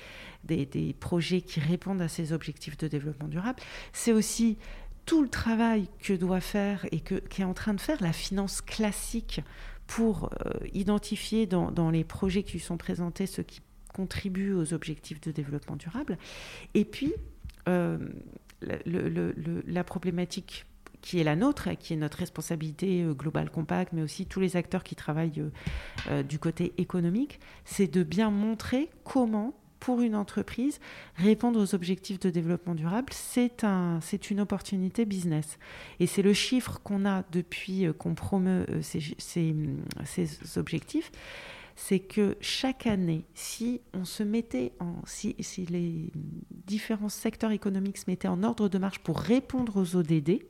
Speaker 2: projets qui répondent à ces objectifs de développement durable. C'est aussi tout le travail que doit faire et que, qu'est en train de faire la finance classique pour identifier dans, dans, les projets qui sont présentés ce qui contribue aux objectifs de développement durable. Et puis, euh, la problématique qui est la nôtre, qui est notre responsabilité euh, globale compacte, mais aussi tous les acteurs qui travaillent euh, du côté économique, c'est de bien montrer comment, pour une entreprise, répondre aux objectifs de développement durable, c'est un, une opportunité business. Et c'est le chiffre qu'on a depuis qu'on promeut ces, ces objectifs c'est que chaque année, si on se mettait en, si, les différents secteurs économiques se mettaient en ordre de marche pour répondre aux ODD,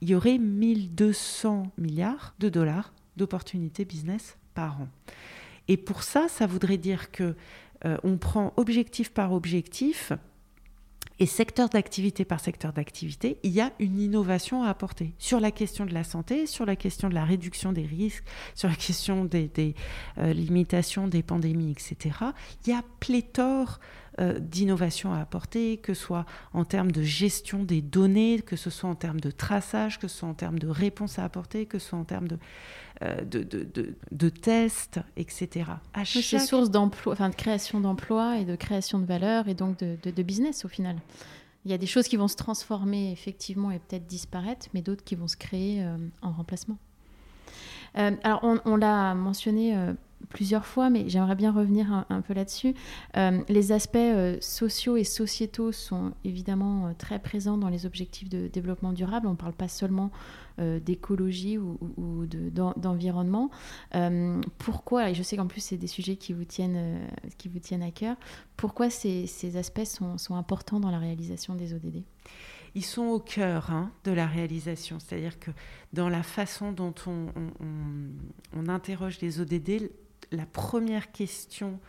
Speaker 2: il y aurait 1200 milliards de dollars d'opportunités business par an. Et pour ça, ça voudrait dire que euh, on prend objectif par objectif et secteur d'activité par secteur d'activité, il y a une innovation à apporter sur la question de la santé, sur la question de la réduction des risques, sur la question des, euh, limitations des pandémies, etc. Il y a pléthore euh, d'innovation à apporter, que ce soit en termes de gestion des données, que ce soit en termes de traçage, que ce soit en termes de réponses à apporter, que ce soit en termes de euh, de, de, de, tests, etc.
Speaker 1: À chaque... source d'emploi, enfin de création d'emplois et de création de valeur et donc de, business au final. Il y a des choses qui vont se transformer effectivement et peut-être disparaître, mais d'autres qui vont se créer euh, en remplacement. Euh, alors on, l'a mentionné plusieurs fois, mais j'aimerais bien revenir un, peu là-dessus. les aspects sociaux et sociétaux sont évidemment très présents dans les objectifs de développement durable. On ne parle pas seulement euh, d'écologie ou, d'environnement. Euh, pourquoi, et je sais qu'en plus c'est des sujets qui vous tiennent, euh, qui vous tiennent à cœur, pourquoi ces, aspects sont, importants dans la réalisation des ODD
Speaker 2: ils sont au cœur hein, de la réalisation. C'est-à-dire que dans la façon dont on, on, interroge les ODD, la première question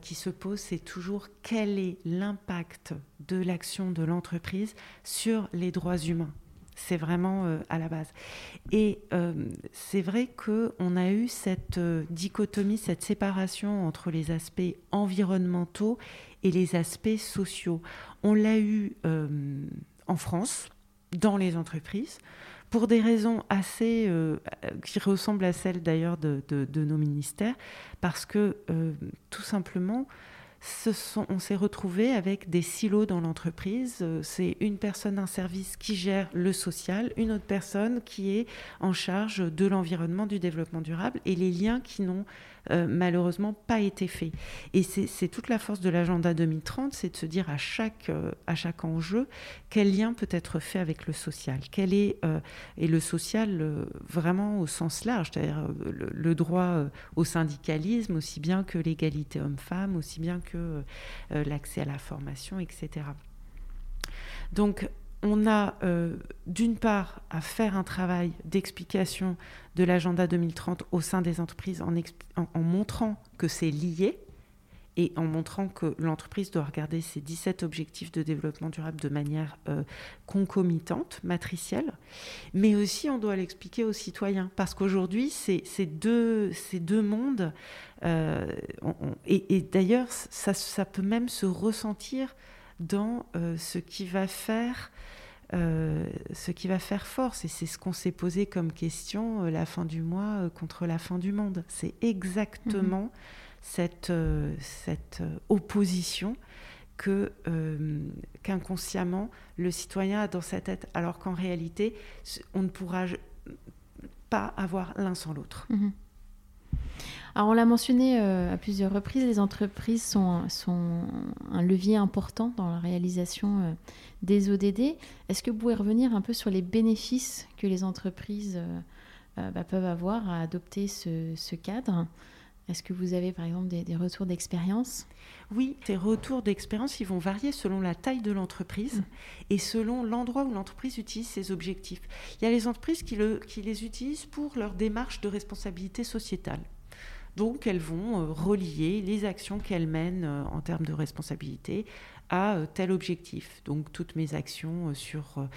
Speaker 2: qui se pose, c'est toujours quel est l'impact de l'action de l'entreprise sur les droits humains? C'est vraiment euh, à la base. Et euh, c'est vrai qu'on a eu cette euh, dichotomie, cette séparation entre les aspects environnementaux et les aspects sociaux. On l'a eu en France, dans les entreprises, pour des raisons assez qui ressemblent à celles d'ailleurs de, nos ministères, parce que tout simplement, on s'est retrouvé avec des silos dans l'entreprise. Euh, c'est une personne, un service qui gère le social, une autre personne qui est en charge de l'environnement, du développement durable et les liens qui n'ont euh, malheureusement pas été fait. Et c'est toute la force de l'agenda 2030, c'est de se dire à chaque, euh, à chaque enjeu quel lien peut être fait avec le social? Quel est, euh, et le social vraiment au sens large, c'est-à-dire le, droit au syndicalisme, aussi bien que l'égalité homme-femme, aussi bien que l'accès à la formation, etc. Donc, on a euh, d'une part à faire un travail d'explication de l'agenda 2030 au sein des entreprises en, montrant que c'est lié et en montrant que l'entreprise doit regarder ses 17 objectifs de développement durable de manière euh, concomitante, matricielle, mais aussi on doit l'expliquer aux citoyens, parce qu'aujourd'hui, ces, deux, ces deux mondes, euh, et, d'ailleurs, ça, peut même se ressentir dans ce qui va faire euh, ce qui va faire force. Et c'est ce qu'on s'est posé comme question euh, la fin du mois euh, contre la fin du monde. C'est exactement mhm. cette, cette opposition que qu'inconsciemment le citoyen a dans sa tête, alors qu'en réalité, on ne pourra pas avoir l'un sans l'autre. Mhm.
Speaker 1: Alors on l'a mentionné euh, à plusieurs reprises, les entreprises sont, sont, un levier important dans la réalisation euh, des ODD. Est-ce que vous pouvez revenir un peu sur les bénéfices que les entreprises euh, bah, peuvent avoir à adopter ce, ce cadre? Est-ce que vous avez par exemple des, retours d'expérience?
Speaker 2: Oui, ces retours d'expérience, ils vont varier selon la taille de l'entreprise mm. et selon l'endroit où l'entreprise utilise ses objectifs. Il y a les entreprises qui, le, qui les utilisent pour leur démarche de responsabilité sociétale. Donc elles vont euh, relier les actions qu'elles mènent euh, en termes de responsabilité à euh, tel objectif. Donc toutes mes actions sur,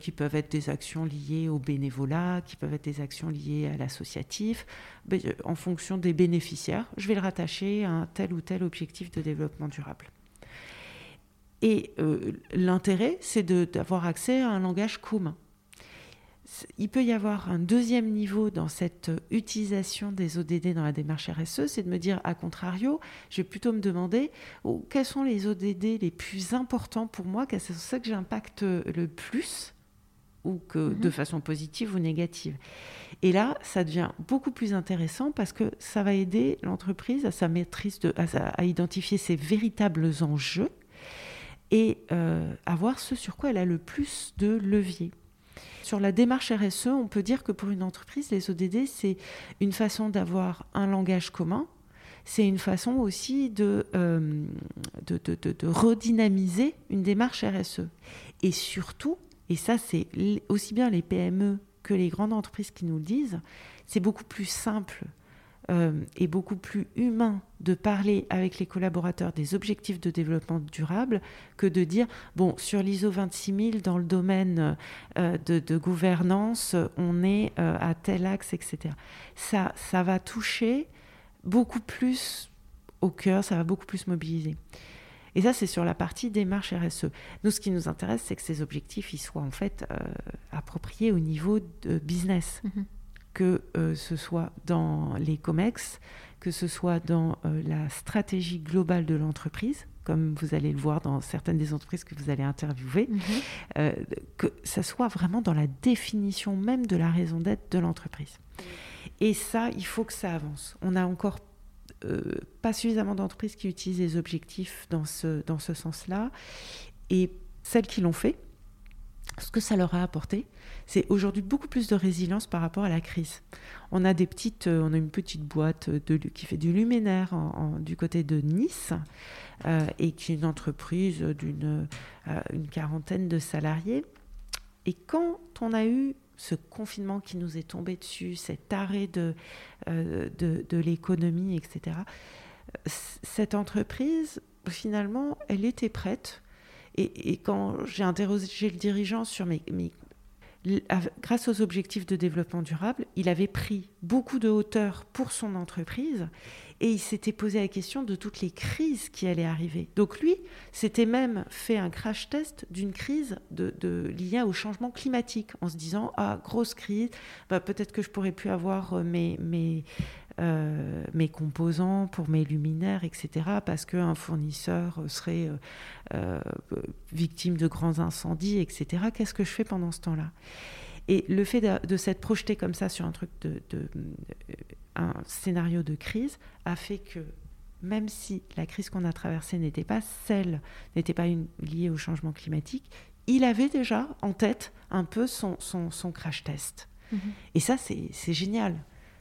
Speaker 2: qui peuvent être des actions liées au bénévolat, qui peuvent être des actions liées à l'associatif, ben, en fonction des bénéficiaires, je vais le rattacher à un tel ou tel objectif de développement durable. Et l'intérêt, c'est d'avoir accès à un langage commun il peut y avoir un deuxième niveau dans cette utilisation des ODD dans la démarche RSE, c'est de me dire, à contrario, je vais plutôt me demander oh, quels sont les ODD les plus importants pour moi, quels sont ceux que j'impacte le plus, ou que mhm. de façon positive ou négative. Et là, ça devient beaucoup plus intéressant parce que ça va aider l'entreprise à sa maîtrise, de, à, identifier ses véritables enjeux et euh, à voir ce sur quoi elle a le plus de levier. Sur la démarche RSE, on peut dire que pour une entreprise, les ODD, c'est une façon d'avoir un langage commun. C'est une façon aussi de, euh, redynamiser une démarche RSE. Et surtout, et ça c'est aussi bien les PME que les grandes entreprises qui nous le disent, c'est beaucoup plus simple euh, est beaucoup plus humain de parler avec les collaborateurs des objectifs de développement durable que de dire, bon, sur l'ISO 26000, dans le domaine euh, de, gouvernance, on est euh, à tel axe, etc. Ça, ça va toucher beaucoup plus au cœur, ça va beaucoup plus mobiliser. Et ça, c'est sur la partie démarche RSE. Nous, ce qui nous intéresse, c'est que ces objectifs, ils soient en fait appropriés au niveau de business. Mm-hmm que euh, ce soit dans les COMEX, que ce soit dans euh, la stratégie globale de l'entreprise, comme vous allez le voir dans certaines des entreprises que vous allez interviewer, mhm. euh, que ça soit vraiment dans la définition même de la raison d'être de l'entreprise. Et ça, il faut que ça avance. On n'a encore pas suffisamment d'entreprises qui utilisent les objectifs dans ce, dans ce sens-là. Et celles qui l'ont fait, ce que ça leur a apporté, c'est aujourd'hui beaucoup plus de résilience par rapport à la crise. On a euh, une petite boîte qui fait du luminaire du côté de Nice euh, et qui est une entreprise d'une euh, quarantaine de salariés. Et quand on a eu ce confinement qui nous est tombé dessus, cet arrêt de l'économie, etc., cette entreprise, finalement, elle était prête et, quand j'ai interrogé le dirigeant sur mes, grâce aux objectifs de développement durable, il avait pris beaucoup de hauteur pour son entreprise et il s'était posé la question de toutes les crises qui allaient arriver. Donc lui, s'était même fait un crash test d'une crise de, liée au changement climatique en se disant ah grosse crise, bah, peut-être que je pourrais plus avoir euh, mes, mes euh, mes composants, pour mes luminaires, etc. Parce qu'un fournisseur serait euh, euh, victime de grands incendies, etc. Qu'est-ce que je fais pendant ce temps-là? Et le fait de, s'être projeté comme ça sur un truc de, un scénario de crise a fait que même si la crise qu'on a traversée n'était pas celle, n'était pas une, liée au changement climatique, il avait déjà en tête un peu son, son, crash test. Mm-hmm. Et ça, c'est génial.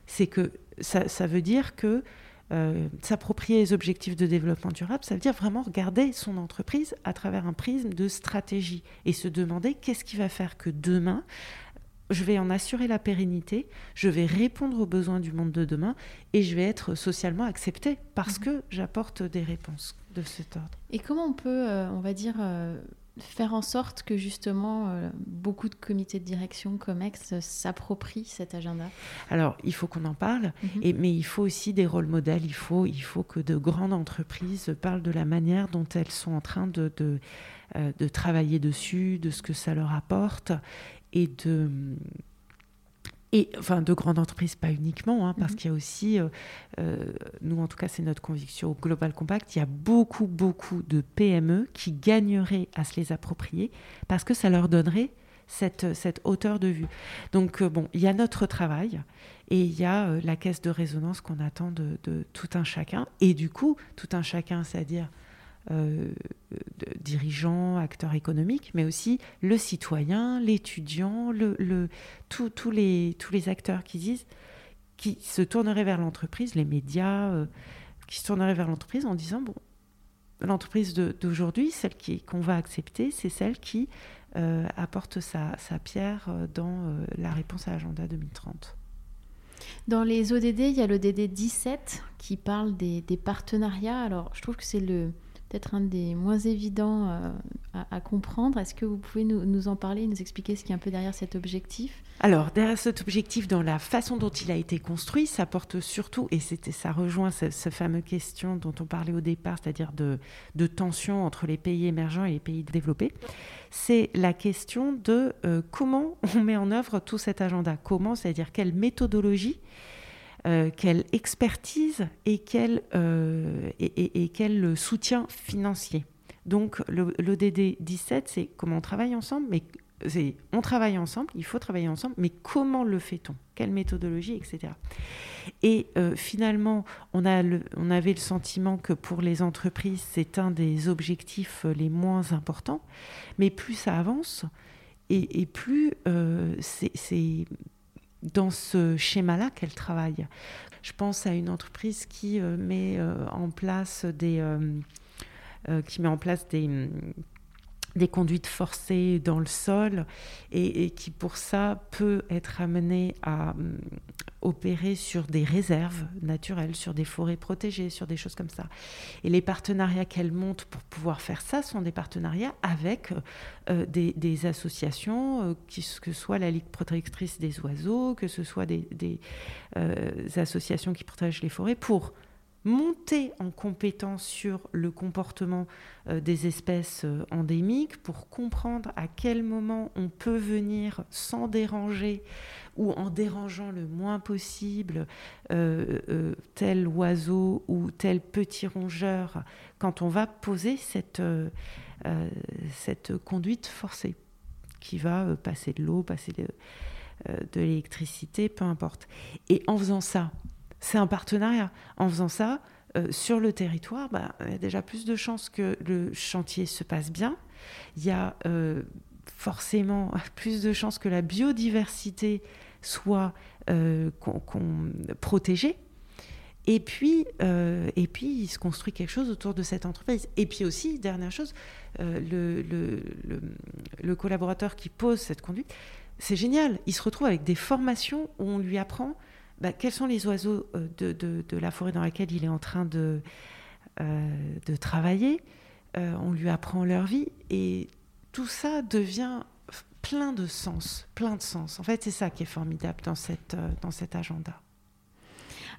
Speaker 2: C'est que ça, veut dire que euh, s'approprier les objectifs de développement durable, ça veut dire vraiment regarder son entreprise à travers un prisme de stratégie et se demander qu'est-ce qui va faire que demain, je vais en assurer la pérennité, je vais répondre aux besoins du monde de demain et je vais être socialement accepté parce mmh. que j'apporte des réponses de cet ordre.
Speaker 1: Et comment on peut, euh, on va dire, euh, faire en sorte que justement euh, beaucoup de comités de direction COMEX s'approprient cet agenda
Speaker 2: Alors, il faut qu'on en parle, mhm. et, mais il faut aussi des rôles modèles. Il faut, il faut que de grandes entreprises parlent de la manière dont elles sont en train de, de, euh, de travailler dessus, de ce que ça leur apporte, et de et enfin de grandes entreprises, pas uniquement, hein, parce mhm. qu'il y a aussi, euh, euh, nous en tout cas c'est notre conviction au Global Compact, il y a beaucoup, beaucoup de PME qui gagneraient à se les approprier parce que ça leur donnerait cette, cette hauteur de vue. Donc euh, bon, il y a notre travail et il y a la caisse de résonance qu'on attend de, de, tout un chacun. Et du coup, tout un chacun, c'est-à-dire euh, dirigeants, acteurs économiques, mais aussi le citoyen, l'étudiant, le, tous les, tous les acteurs qui disent qui se tourneraient vers l'entreprise, les médias, qui se tourneraient vers l'entreprise en disant, bon, l'entreprise d'aujourd'hui, celle qu'on va accepter, c'est celle qui apporte sa, pierre dans la réponse à l'agenda 2030.
Speaker 1: Dans les ODD, il y a l'ODD 17 qui parle des, partenariats. Alors, je trouve que c'est le peut-être un des moins évidents euh, à, comprendre. Est-ce que vous pouvez nous, en parler, nous expliquer ce qui est un peu derrière cet objectif?
Speaker 2: Alors, derrière cet objectif, dans la façon dont il a été construit, ça porte surtout, et ça rejoint ce, ce, fameux question dont on parlait au départ, c'est-à-dire de, de tension entre les pays émergents et les pays développés c'est la question de euh, comment on met en œuvre tout cet agenda. Comment, c'est-à-dire quelle méthodologie, euh, quelle expertise et quel, euh, et, quel soutien financier. Donc l'ODD 17, c'est comment on travaille ensemble, mais on travaille ensemble, il faut travailler ensemble, mais comment le fait-on? Quelle méthodologie, etc. Et euh, finalement, on, a on avait le sentiment que pour les entreprises, c'est un des objectifs les moins importants, mais plus ça avance, et, plus c'est dans ce schéma-là qu'elle travaille. Je pense à une entreprise qui met en place des... qui met en place des des conduites forcées dans le sol et, qui pour ça peut être amené à hum, opérer sur des réserves naturelles, sur des forêts protégées, sur des choses comme ça. Et les partenariats qu'elle monte pour pouvoir faire ça sont des partenariats avec euh, des, associations, euh, que ce soit la Ligue protectrice des oiseaux, que ce soit des, euh, associations qui protègent les forêts, pour monter en compétence sur le comportement euh, des espèces euh, endémiques pour comprendre à quel moment on peut venir sans déranger ou en dérangeant le moins possible euh, tel oiseau ou tel petit rongeur quand on va poser cette, cette conduite forcée qui va passer de l'eau, passer de, de l'électricité, peu importe. Et en faisant ça, c'est un partenariat. En faisant ça, euh, sur le territoire, bah, il y a déjà plus de chances que le chantier se passe bien. Il y a euh, forcément plus de chances que la biodiversité soit euh, protégée. Et puis, et puis, il se construit quelque chose autour de cette entreprise. Et puis aussi, dernière chose, le, le, collaborateur qui pose cette conduite, c'est génial. Il se retrouve avec des formations où on lui apprend bah, quels sont les oiseaux euh, de, la forêt dans laquelle il est en train de, euh, de travailler. Euh, on lui apprend leur vie et tout ça devient plein de sens, plein de sens. En fait, c'est ça qui est formidable dans, cette, dans cet agenda.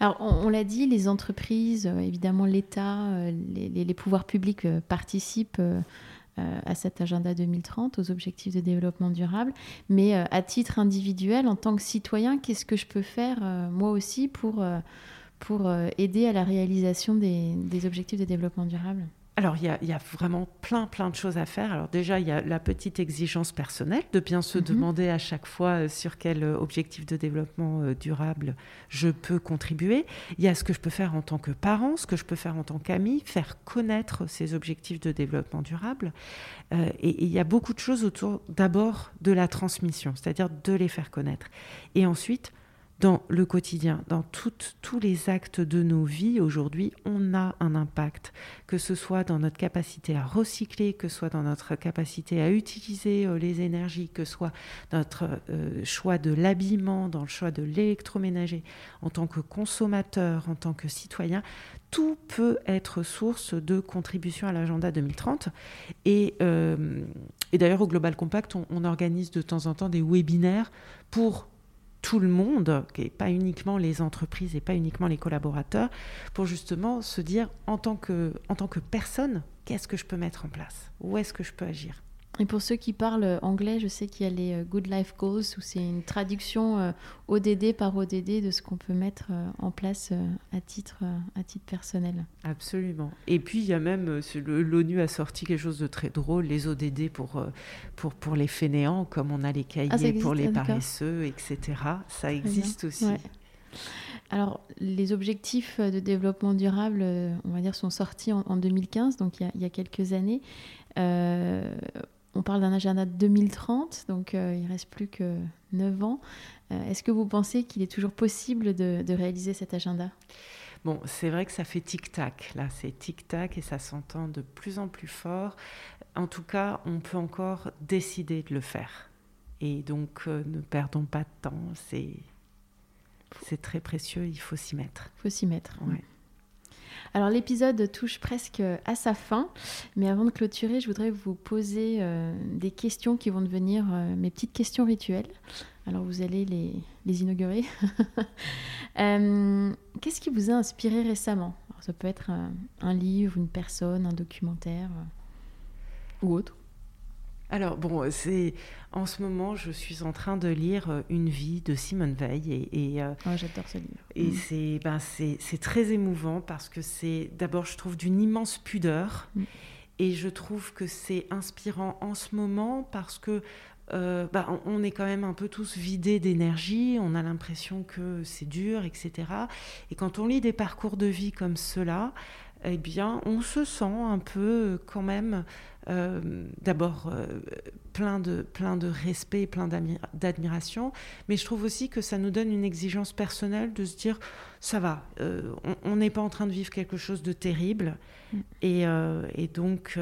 Speaker 1: Alors, on, l'a dit, les entreprises, évidemment l'État, les, les, pouvoirs publics participent à cet agenda 2030, aux objectifs de développement durable. Mais euh, à titre individuel, en tant que citoyen, qu'est-ce que je peux faire euh, moi aussi pour, pour aider à la réalisation des objectifs de développement durable?
Speaker 2: Alors, il y, a, vraiment plein, plein de choses à faire. Alors, déjà, il y a la petite exigence personnelle de bien se mhm. demander à chaque fois euh, sur quel euh, objectif de développement euh, durable je peux contribuer. Il y a ce que je peux faire en tant que parent, ce que je peux faire en tant qu'ami, faire connaître ces objectifs de développement durable. et, il y a beaucoup de choses autour, d'abord, de la transmission, c'est-à-dire de les faire connaître. Et ensuite, dans le quotidien, dans tous les actes de nos vies aujourd'hui, on a un impact, que ce soit dans notre capacité à recycler, que ce soit dans notre capacité à utiliser euh, les énergies, que ce soit notre euh, choix de l'habillement, dans le choix de l'électroménager, en tant que consommateur, en tant que citoyen, tout peut être source de contribution à l'agenda 2030. Euh, et, d'ailleurs, au Global Compact, on organise de temps en temps des webinaires pour tout le monde, et pas uniquement les entreprises et pas uniquement les collaborateurs, pour justement se dire en tant que, en tant que personne, qu'est-ce que je peux mettre en place? Où est-ce que je peux agir?
Speaker 1: Et pour ceux qui parlent anglais, je sais qu'il y a les euh, Good Life Goals, où c'est une traduction euh, ODD par ODD de ce qu'on peut mettre euh, en place à titre, à titre personnel.
Speaker 2: Absolument. Et puis, il y a même, l'ONU a sorti quelque chose de très drôle, les ODD pour, pour, pour les fainéants, comme on a les cahiers ah, pour les paresseux, etc. Ça existe aussi.
Speaker 1: Alors, les objectifs de développement durable, on va dire, sont sortis en, 2015, donc il y, a, il y a quelques années. Euh, on parle d'un agenda 2030, donc il reste plus que 9 ans. Est-ce que vous pensez qu'il est toujours possible de, de réaliser cet agenda?
Speaker 2: Bon, c'est vrai que ça fait tic-tac. Là, c'est tic-tac et ça s'entend de plus en plus fort. En tout cas, on peut encore décider de le faire. Et donc, euh, ne perdons pas de temps. C'est, c'est très précieux. Il faut s'y mettre.
Speaker 1: Il faut s'y mettre. Ouais. Alors l'épisode touche presque à sa fin, mais avant de clôturer, je voudrais vous poser euh, des questions qui vont devenir euh, mes petites questions rituelles. Alors vous allez les, inaugurer. Euh, qu'est-ce qui vous a inspiré récemment? Ça peut être un, livre, une personne, un documentaire ou autre.
Speaker 2: Alors bon, c'est en ce moment, je suis en train de lire euh, Une vie de Simone Veil et,
Speaker 1: euh, oh, j'adore ce livre.
Speaker 2: Et mm. c'est ben c'est très émouvant parce que c'est d'abord je trouve d'une immense pudeur mm. et je trouve que c'est inspirant en ce moment parce que euh, ben, on est quand même un peu tous vidés d'énergie, on a l'impression que c'est dur, etc. Et quand on lit des parcours de vie comme cela, eh bien, on se sent un peu quand même euh, d'abord euh, plein, de, plein de respect, plein d'admiration, mais je trouve aussi que ça nous donne une exigence personnelle de se dire ça va, euh, on n'est pas en train de vivre quelque chose de terrible. Mm. Et, donc,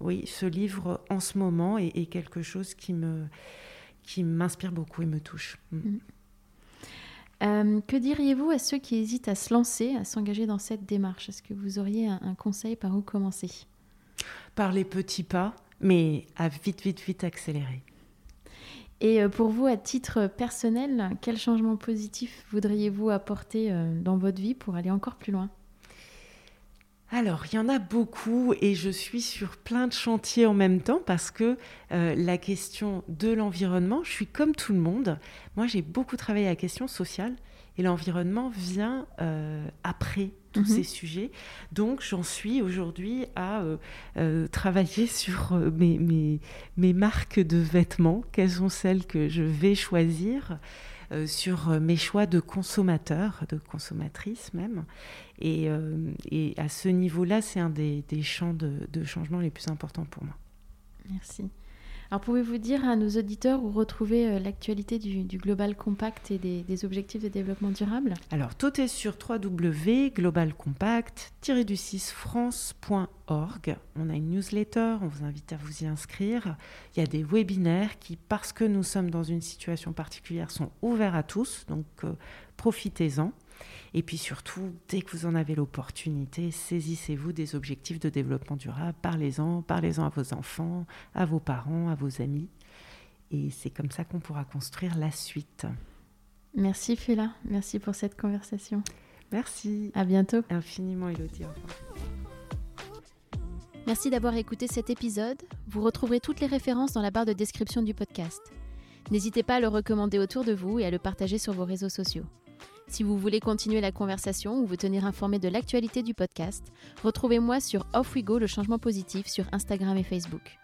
Speaker 2: oui, ce livre en ce moment est, quelque chose qui me qui m'inspire beaucoup et me touche. Mm.
Speaker 1: Mm. que diriez-vous à ceux qui hésitent à se lancer, à s'engager dans cette démarche? Est-ce que vous auriez un conseil par où commencer?
Speaker 2: Par les petits pas, mais à vite, vite, vite accélérer.
Speaker 1: Et euh, pour vous, à titre personnel, quel changement positif voudriez-vous apporter euh, dans votre vie pour aller encore plus loin?
Speaker 2: Alors, il y en a beaucoup et je suis sur plein de chantiers en même temps parce que euh, la question de l'environnement, je suis comme tout le monde. Moi, j'ai beaucoup travaillé à la question sociale et l'environnement vient après tous mhm. ces sujets. Donc j'en suis aujourd'hui à euh, euh, travailler sur euh, mes, mes, mes, marques de vêtements, quelles sont celles que je vais choisir, sur mes choix de consommateurs, de consommatrices même. Et, et à ce niveau-là, c'est un des, champs de changement les plus importants pour moi.
Speaker 1: Merci. Alors pouvez-vous dire à nos auditeurs où retrouver euh, l'actualité du, Global Compact et des, objectifs de développement durable?
Speaker 2: Alors tout est sur www.globalcompact-france.org. On a une newsletter, on vous invite à vous y inscrire. Il y a des webinaires qui, parce que nous sommes dans une situation particulière, sont ouverts à tous, donc euh, profitez-en. Et puis surtout, dès que vous en avez l'opportunité, saisissez-vous des objectifs de développement durable, parlez-en, parlez-en à vos enfants, à vos parents, à vos amis. Et c'est comme ça qu'on pourra construire la suite.
Speaker 1: Merci Fela, merci pour cette conversation.
Speaker 2: Merci.
Speaker 1: À bientôt.
Speaker 2: Infiniment Elodie.
Speaker 1: Merci d'avoir écouté cet épisode. Vous retrouverez toutes les références dans la barre de description du podcast. N'hésitez pas à le recommander autour de vous et à le partager sur vos réseaux sociaux. Si vous voulez continuer la conversation ou vous tenir informé de l'actualité du podcast, retrouvez-moi sur Off We Go le changement positif sur Instagram et Facebook.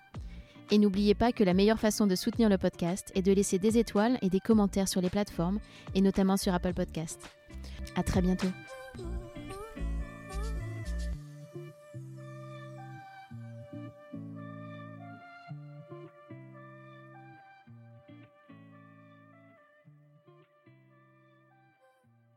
Speaker 1: Et n'oubliez pas que la meilleure façon de soutenir le podcast est de laisser des étoiles et des commentaires sur les plateformes, et notamment sur Apple Podcast. À très bientôt.